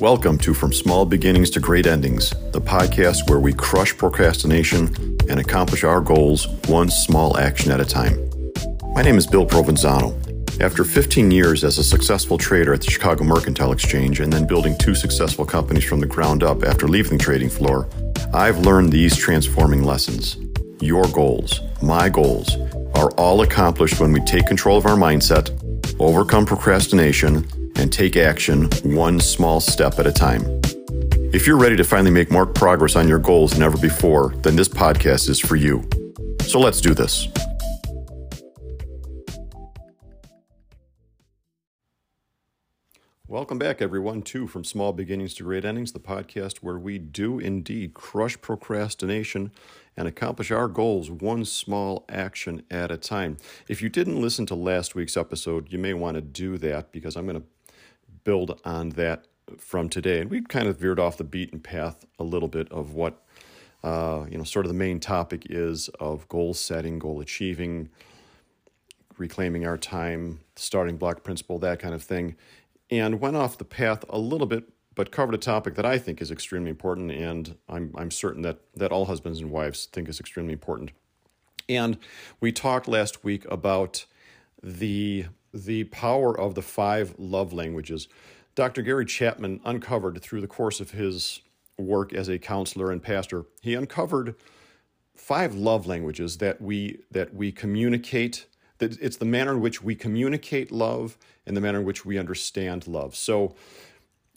Welcome to From Small Beginnings to Great Endings, the podcast where we crush procrastination and accomplish our goals one small action at a time. My name is Bill Provenzano. After 15 years as a successful trader at the Chicago Mercantile Exchange and then building two successful companies from the ground up after leaving the trading floor, I've learned these transforming lessons. Your goals, my goals, are all accomplished when we take control of our mindset, overcome procrastination, and take action one small step at a time. If you're ready to finally make more progress on your goals than ever before, then this podcast is for you. So let's do this. Welcome back, everyone, to From Small Beginnings to Great Endings, the podcast where we do indeed crush procrastination and accomplish our goals one small action at a time. If you didn't listen to last week's episode, you may want to do that because I'm going to build on that from today. And we kind of veered off the beaten path a little bit of what, uh, you know, sort of the main topic is of goal setting, goal achieving, reclaiming our time, starting block principle, that kind of thing. And went off the path a little bit, but covered a topic that I think is extremely important, and I'm, I'm certain that, that all husbands and wives think is extremely important. And we talked last week about the the power of the five love languages. Dr. Gary Chapman uncovered through the course of his work as a counselor and pastor, he uncovered five love languages that we that we communicate that it's the manner in which we communicate love and the manner in which we understand love. So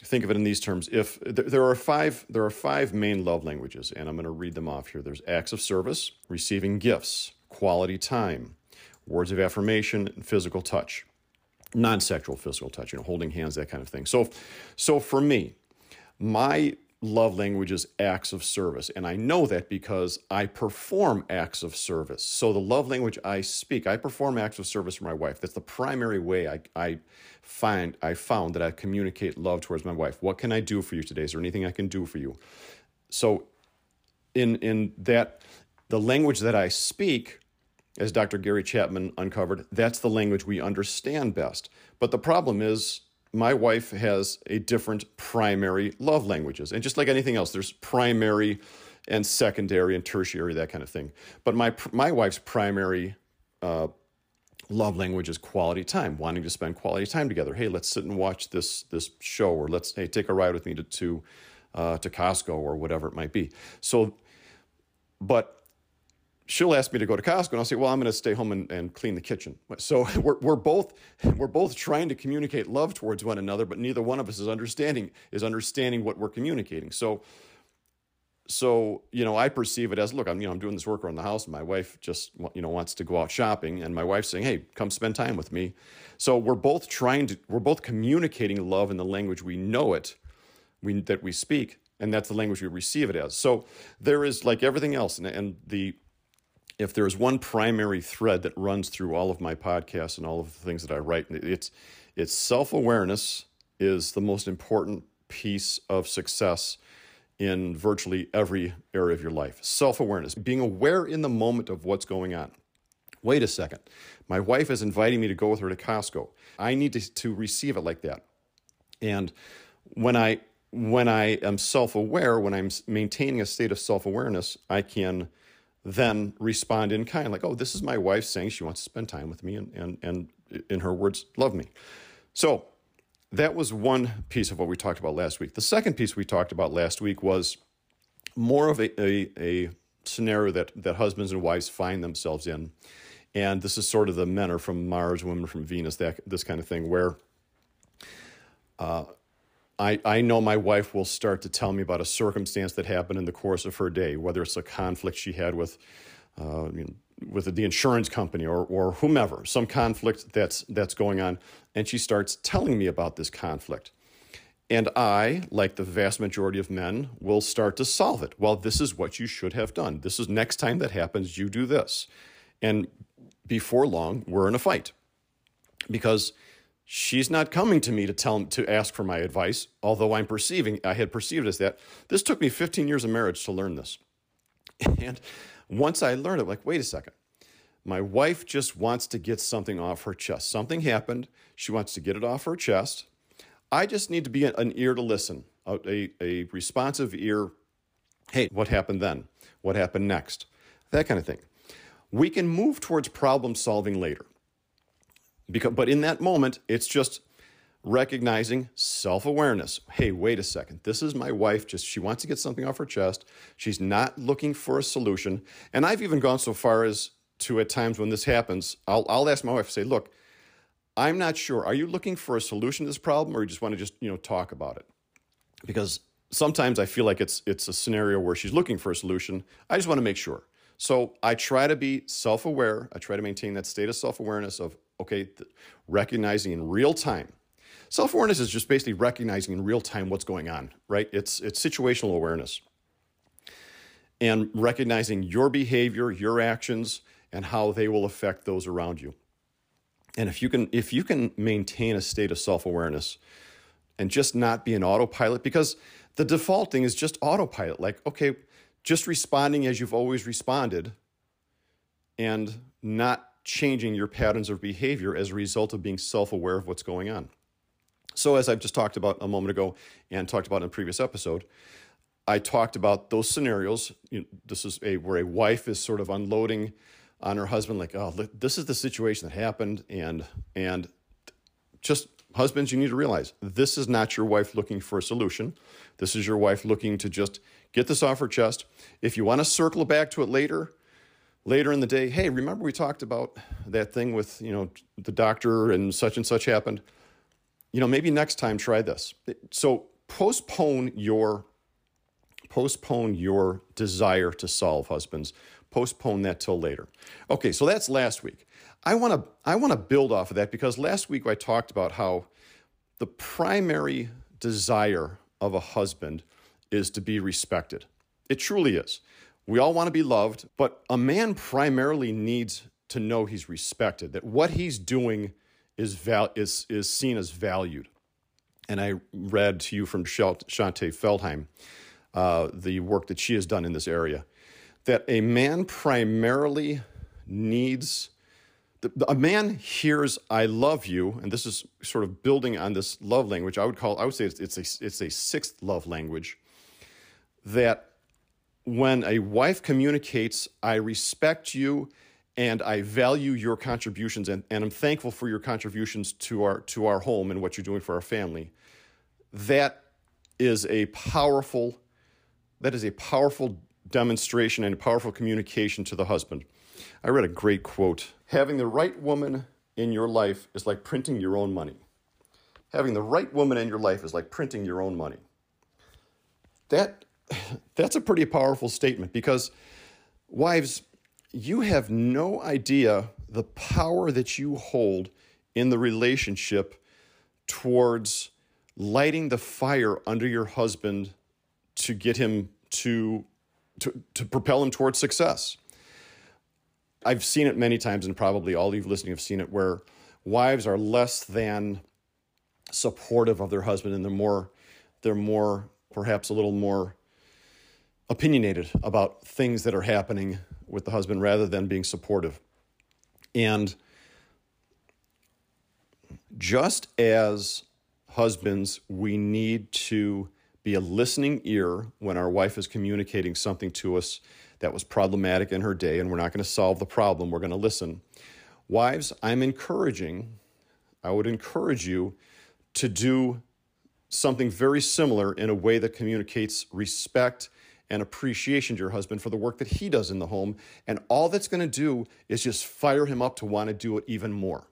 think of it in these terms if there are five there are five main love languages and i'm going to read them off here there's acts of service receiving gifts quality time words of affirmation and physical touch non-sexual physical touch, you know, holding hands, that kind of thing. So, so for me, my love language is acts of service, and I know that because I perform acts of service. So the love language I speak, I perform acts of service for my wife. That's the primary way I, I find I found that I communicate love towards my wife. What can I do for you today? Is there anything I can do for you? So, in in that, the language that I speak as Dr. Gary Chapman uncovered, that's the language we understand best. But the problem is, my wife has a different primary love languages. And just like anything else, there's primary and secondary and tertiary, that kind of thing. But my, my wife's primary uh, love language is quality time, wanting to spend quality time together. Hey, let's sit and watch this, this show, or let's hey, take a ride with me to, to, uh, to Costco or whatever it might be. So, but she'll ask me to go to Costco, and I'll say, "Well, I'm going to stay home and, and clean the kitchen." So we're, we're both we're both trying to communicate love towards one another, but neither one of us is understanding is understanding what we're communicating. So, so you know, I perceive it as, "Look, I'm you know I'm doing this work around the house, and my wife just you know wants to go out shopping, and my wife's saying, "Hey, come spend time with me." So we're both trying to we're both communicating love in the language we know it, we that we speak, and that's the language we receive it as. So there is like everything else, and, and the if there's one primary thread that runs through all of my podcasts and all of the things that I write, it's it's self-awareness is the most important piece of success in virtually every area of your life. Self-awareness, being aware in the moment of what's going on. Wait a second. My wife is inviting me to go with her to Costco. I need to, to receive it like that. And when I when I am self-aware, when I'm maintaining a state of self-awareness, I can then respond in kind, like, oh, this is my wife saying she wants to spend time with me and, and, and in her words, love me. So that was one piece of what we talked about last week. The second piece we talked about last week was more of a, a, a scenario that, that husbands and wives find themselves in. And this is sort of the men are from Mars, women from Venus, that this kind of thing, where uh, I, I know my wife will start to tell me about a circumstance that happened in the course of her day, whether it's a conflict she had with, uh, you know, with the insurance company or, or whomever, some conflict that's, that's going on. And she starts telling me about this conflict. And I, like the vast majority of men, will start to solve it. Well, this is what you should have done. This is next time that happens, you do this. And before long, we're in a fight because she's not coming to me to tell to ask for my advice although i'm perceiving i had perceived as that this took me 15 years of marriage to learn this and once i learned it like wait a second my wife just wants to get something off her chest something happened she wants to get it off her chest I just need to be an ear to listen, a, a responsive ear. Hey, what happened then? What happened next? That kind of thing. We can move towards problem solving later. Because, but in that moment, it's just recognizing self awareness. Hey, wait a second. This is my wife. Just she wants to get something off her chest. She's not looking for a solution. And I've even gone so far as to at times when this happens, I'll, I'll ask my wife, say, look, I'm not sure. Are you looking for a solution to this problem or you just want to just, you know, talk about it? Because sometimes I feel like it's it's a scenario where she's looking for a solution. I just want to make sure. So I try to be self-aware. I try to maintain that state of self-awareness of okay, recognizing in real time. Self-awareness is just basically recognizing in real time what's going on, right? It's it's situational awareness. And recognizing your behavior, your actions, and how they will affect those around you. And if you can if you can maintain a state of self-awareness and just not be an autopilot because the default thing is just autopilot like okay, just responding as you've always responded and not changing your patterns of behavior as a result of being self-aware of what's going on. So as I've just talked about a moment ago and talked about in a previous episode, I talked about those scenarios. You know, this is a where a wife is sort of unloading on her husband like oh this is the situation that happened and and just husbands you need to realize this is not your wife looking for a solution this is your wife looking to just get this off her chest if you want to circle back to it later later in the day hey remember we talked about that thing with you know the doctor and such and such happened you know maybe next time try this so postpone your postpone your desire to solve husbands postpone that till later. Okay, so that's last week. I want to I want to build off of that because last week I talked about how the primary desire of a husband is to be respected. It truly is. We all want to be loved, but a man primarily needs to know he's respected, that what he's doing is val- is is seen as valued. And I read to you from Shaunti Feldhahn uh, the work that she has done in this area that a man primarily needs a man hears i love you and this is sort of building on this love language i would call i would say it's, it's a it's a sixth love language that when a wife communicates i respect you and i value your contributions and, and i'm thankful for your contributions to our to our home and what you're doing for our family that is a powerful that is a powerful demonstration and a powerful communication to the husband. I read a great quote Having the right woman in your life is like printing your own money. Having the right woman in your life is like printing your own money. That, that's a pretty powerful statement because, wives, you have no idea the power that you hold in the relationship towards lighting the fire under your husband to get him to to, to propel him towards success. I've seen it many times, and probably all of you listening have seen it, where wives are less than supportive of their husband, and they're more, they're more, perhaps a little more opinionated about things that are happening with the husband rather than being supportive. And just as husbands, we need to be a listening ear when our wife is communicating something to us that was problematic in her day, and we're not going to solve the problem, we're going to listen. Wives, I'm encouraging, I would encourage you to do something very similar in a way that communicates respect and appreciation to your husband for the work that he does in the home. And all that's going to do is just fire him up to want to do it even more.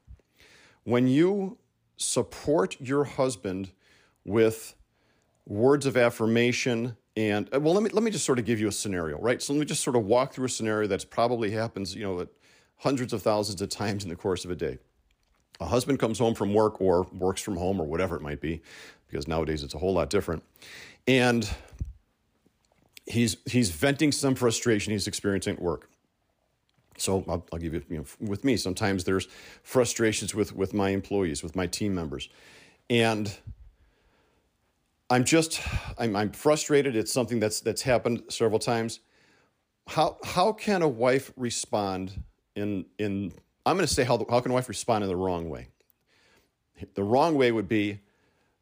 When you support your husband with words of affirmation and uh, well let me let me just sort of give you a scenario right so let me just sort of walk through a scenario that's probably happens you know hundreds of thousands of times in the course of a day a husband comes home from work or works from home or whatever it might be because nowadays it's a whole lot different and he's he's venting some frustration he's experiencing at work so I'll, I'll give you, you know, with me sometimes there's frustrations with with my employees with my team members and I'm just I'm, I'm frustrated. It's something that's that's happened several times. How how can a wife respond in in I'm going to say how how can a wife respond in the wrong way? The wrong way would be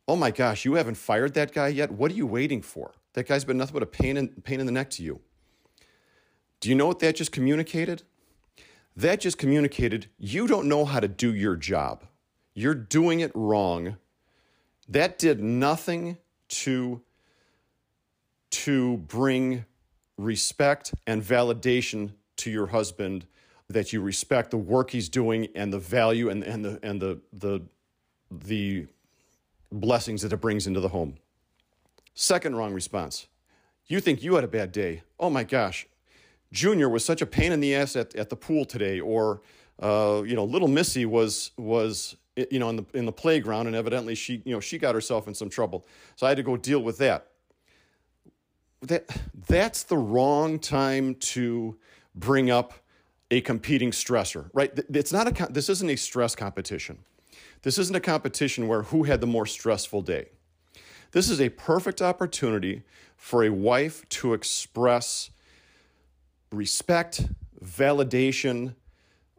Oh my gosh, you haven't fired that guy yet? What are you waiting for? That guy's been nothing but a pain in, pain in the neck to you. Do you know what that just communicated? That just communicated you don't know how to do your job. You're doing it wrong. That did nothing to, to bring respect and validation to your husband that you respect the work he's doing and the value and, and the and the the the blessings that it brings into the home. Second wrong response. You think you had a bad day. Oh my gosh. Junior was such a pain in the ass at, at the pool today, or uh, you know, little Missy was was you know in the in the playground, and evidently she you know she got herself in some trouble, so I had to go deal with that. That that's the wrong time to bring up a competing stressor, right? It's not a this isn't a stress competition. This isn't a competition where who had the more stressful day. This is a perfect opportunity for a wife to express respect, validation,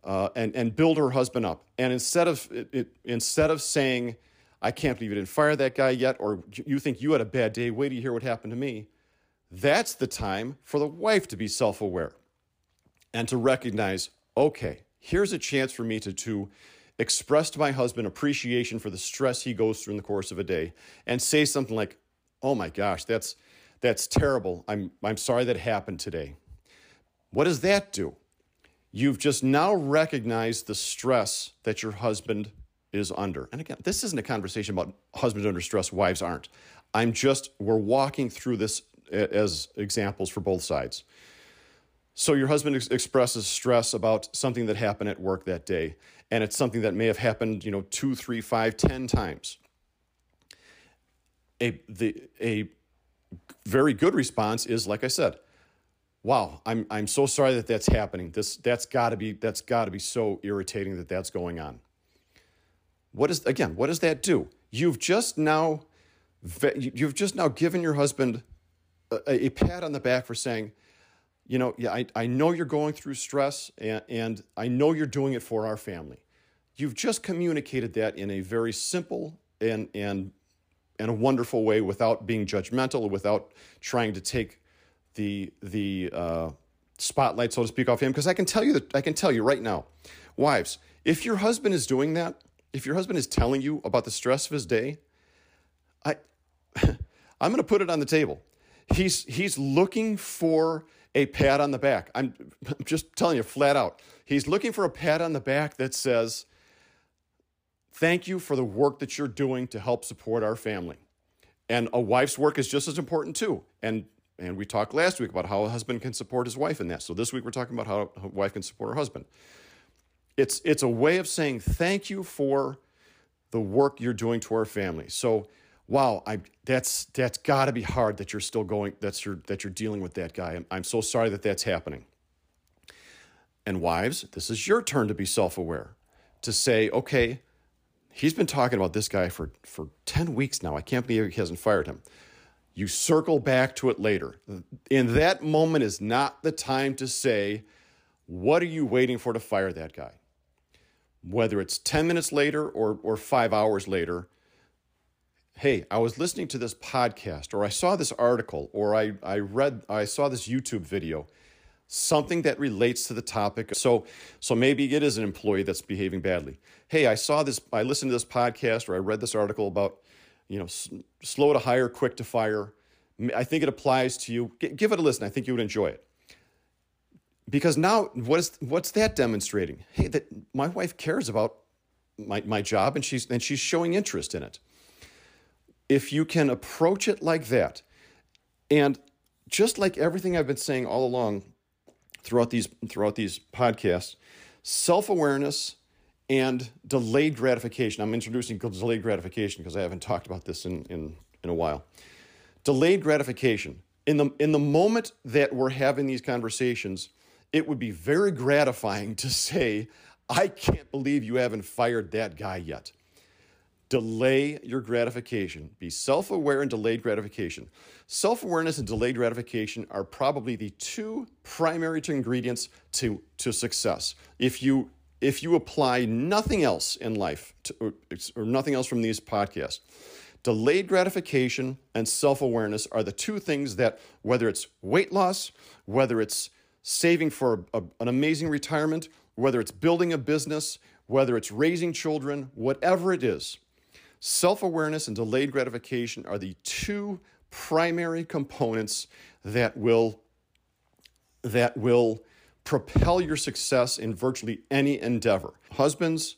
uh, and and build her husband up. And instead of it, it, instead of saying, "I can't believe you didn't fire that guy yet," or "You think you had a bad day? Wait till you hear what happened to me," that's the time for the wife to be self-aware and to recognize, okay, here's a chance for me to to express to my husband appreciation for the stress he goes through in the course of a day, and say something like, "Oh my gosh, that's that's terrible. I'm I'm sorry that happened today." What does that do? You've just now recognized the stress that your husband is under. And again, this isn't a conversation about husbands under stress, wives aren't. I'm just, we're walking through this as examples for both sides. So your husband ex- expresses stress about something that happened at work that day, and it's something that may have happened, you know, two, three, five, ten times. A the a very good response is, like I said, wow, I'm, I'm so sorry that that's happening. This, that's got to be, that's got to be so irritating that that's going on. What is, again, what does that do? You've just now, you've just now given your husband a, a pat on the back for saying, you know, yeah, I, I know you're going through stress and, and I know you're doing it for our family. You've just communicated that in a very simple and, and, and a wonderful way without being judgmental without trying to take the the uh, spotlight, so to speak, off him. Because I can tell you that I can tell you right now, wives, if your husband is doing that, if your husband is telling you about the stress of his day, I I'm going to put it on the table. He's he's looking for a pat on the back. I'm, just telling you flat out. He's looking for a pat on the back that says, "Thank you for the work that you're doing to help support our family." And a wife's work is just as important too. And and we talked last week about how a husband can support his wife in that. So this week we're talking about how a wife can support her husband. It's it's a way of saying thank you for the work you're doing to our family. So wow, I that's that's got to be hard that you're still going that's your that you're dealing with that guy. I'm, I'm so sorry that that's happening. And wives, this is your turn to be self-aware. To say, okay, he's been talking about this guy for for 10 weeks now. I can't believe he hasn't fired him. You circle back to it later. In that moment is not the time to say, What are you waiting for to fire that guy? Whether it's 10 minutes later or, or five hours later, hey, I was listening to this podcast, or I saw this article, or I, I read, I saw this YouTube video, something that relates to the topic. So, so maybe it is an employee that's behaving badly. Hey, I saw this, I listened to this podcast, or I read this article about you know, s- slow to hire, quick to fire. I think it applies to you. G- give it a listen. I think you would enjoy it. Because now, what is what's that demonstrating? Hey, that my wife cares about my, my job and she's and she's showing interest in it. If you can approach it like that, and just like everything I've been saying all along throughout these throughout these podcasts, self-awareness and delayed gratification. I'm introducing delayed gratification because I haven't talked about this in, in, in a while. Delayed gratification. In the, in the moment that we're having these conversations, it would be very gratifying to say, I can't believe you haven't fired that guy yet. Delay your gratification. Be self aware and delayed gratification. Self awareness and delayed gratification are probably the two primary ingredients to, to success. If you if you apply nothing else in life to, or, or nothing else from these podcasts, delayed gratification and self awareness are the two things that, whether it's weight loss, whether it's saving for a, an amazing retirement, whether it's building a business, whether it's raising children, whatever it is, self awareness and delayed gratification are the two primary components that will that will propel your success in virtually any endeavor. Husbands,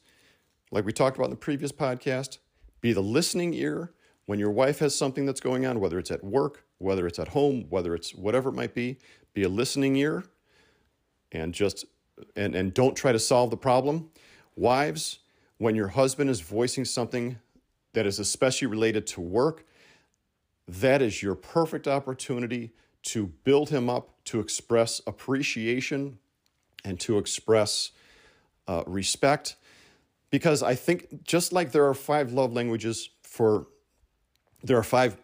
like we talked about in the previous podcast, be the listening ear when your wife has something that's going on, whether it's at work, whether it's at home, whether it's whatever it might be, be a listening ear and just and, and don't try to solve the problem. Wives, when your husband is voicing something that is especially related to work, that is your perfect opportunity to build him up, to express appreciation, and to express uh, respect. Because I think just like there are five love languages for, there are five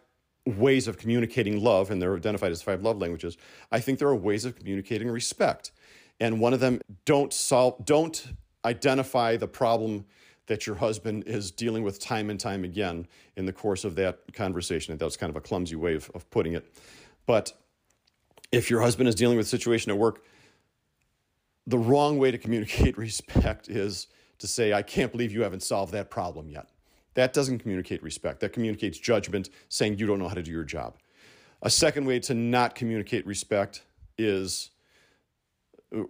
ways of communicating love, and they're identified as five love languages. I think there are ways of communicating respect, and one of them don't solve, don't identify the problem that your husband is dealing with time and time again in the course of that conversation. That was kind of a clumsy way of, of putting it. But if your husband is dealing with a situation at work, the wrong way to communicate respect is to say, I can't believe you haven't solved that problem yet. That doesn't communicate respect. That communicates judgment, saying you don't know how to do your job. A second way to not communicate respect is,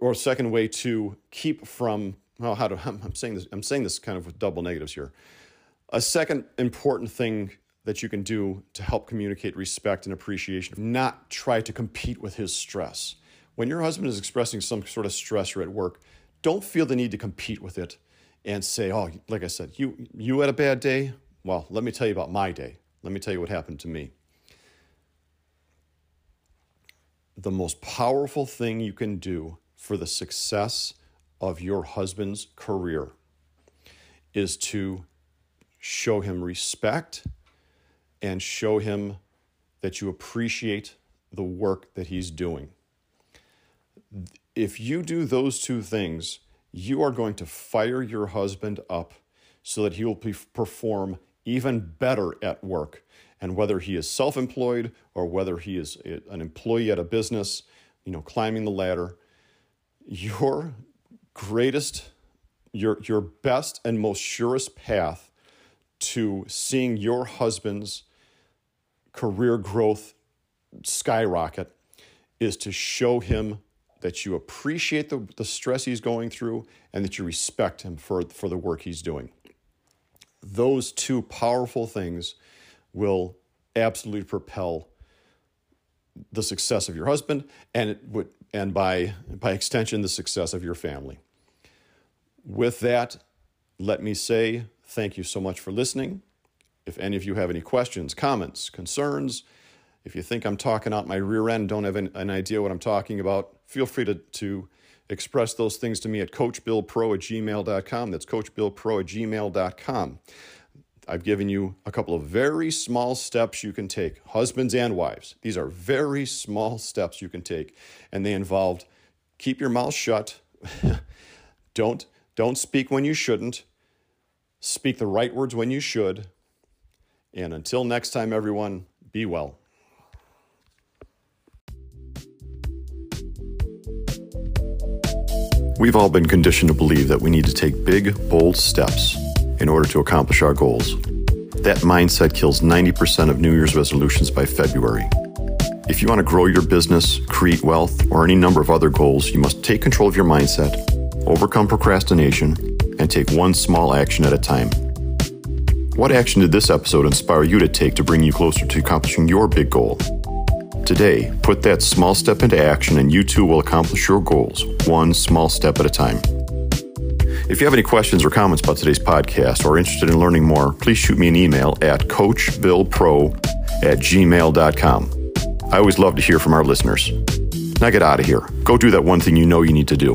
or a second way to keep from well, how do I'm saying this? I'm saying this kind of with double negatives here. A second important thing that you can do to help communicate respect and appreciation, not try to compete with his stress. When your husband is expressing some sort of stress or at work, don't feel the need to compete with it and say, "Oh, like I said, you you had a bad day. Well, let me tell you about my day. Let me tell you what happened to me." The most powerful thing you can do for the success of your husband's career is to show him respect and show him that you appreciate the work that he's doing. If you do those two things, you are going to fire your husband up so that he will perform even better at work. And whether he is self employed or whether he is eh, an employee at a business, you know, climbing the ladder, your greatest, your, your best and most surest path to seeing your husband's career growth skyrocket is to show him that you appreciate the, the stress he's going through and that you respect him for, for the work he's doing. Those two powerful things will absolutely propel the success of your husband and it would and by by extension the success of your family. With that, let me say thank you so much for listening. If any of you have any questions, comments, concerns, if you think I'm talking out my rear end, don't have an, an idea what I'm talking about, feel free to, to express those things to me at coachbillpro at gmail.com. That's coachbillpro at gmail.com. I've given you a couple of very small steps you can take, husbands and wives. These are very small steps you can take, and they involved keep your mouth shut. don't don't speak when you shouldn't. Speak the right words when you should. And until next time, everyone, be well. We've all been conditioned to believe that we need to take big, bold steps in order to accomplish our goals. That mindset kills 90% of New Year's resolutions by February. If you want to grow your business, create wealth, or any number of other goals, you must take control of your mindset overcome procrastination, and take one small action at a time. What action did this episode inspire you to take to bring you closer to accomplishing your big goal? Today, put that small step into action and you too will accomplish your goals, one small step at a time. If you have any questions or comments about today's podcast or are interested in learning more, please shoot me an email at coachbillpro at gmail.com. I always love to hear from our listeners. Now get out of here. Go do that one thing you know you need to do.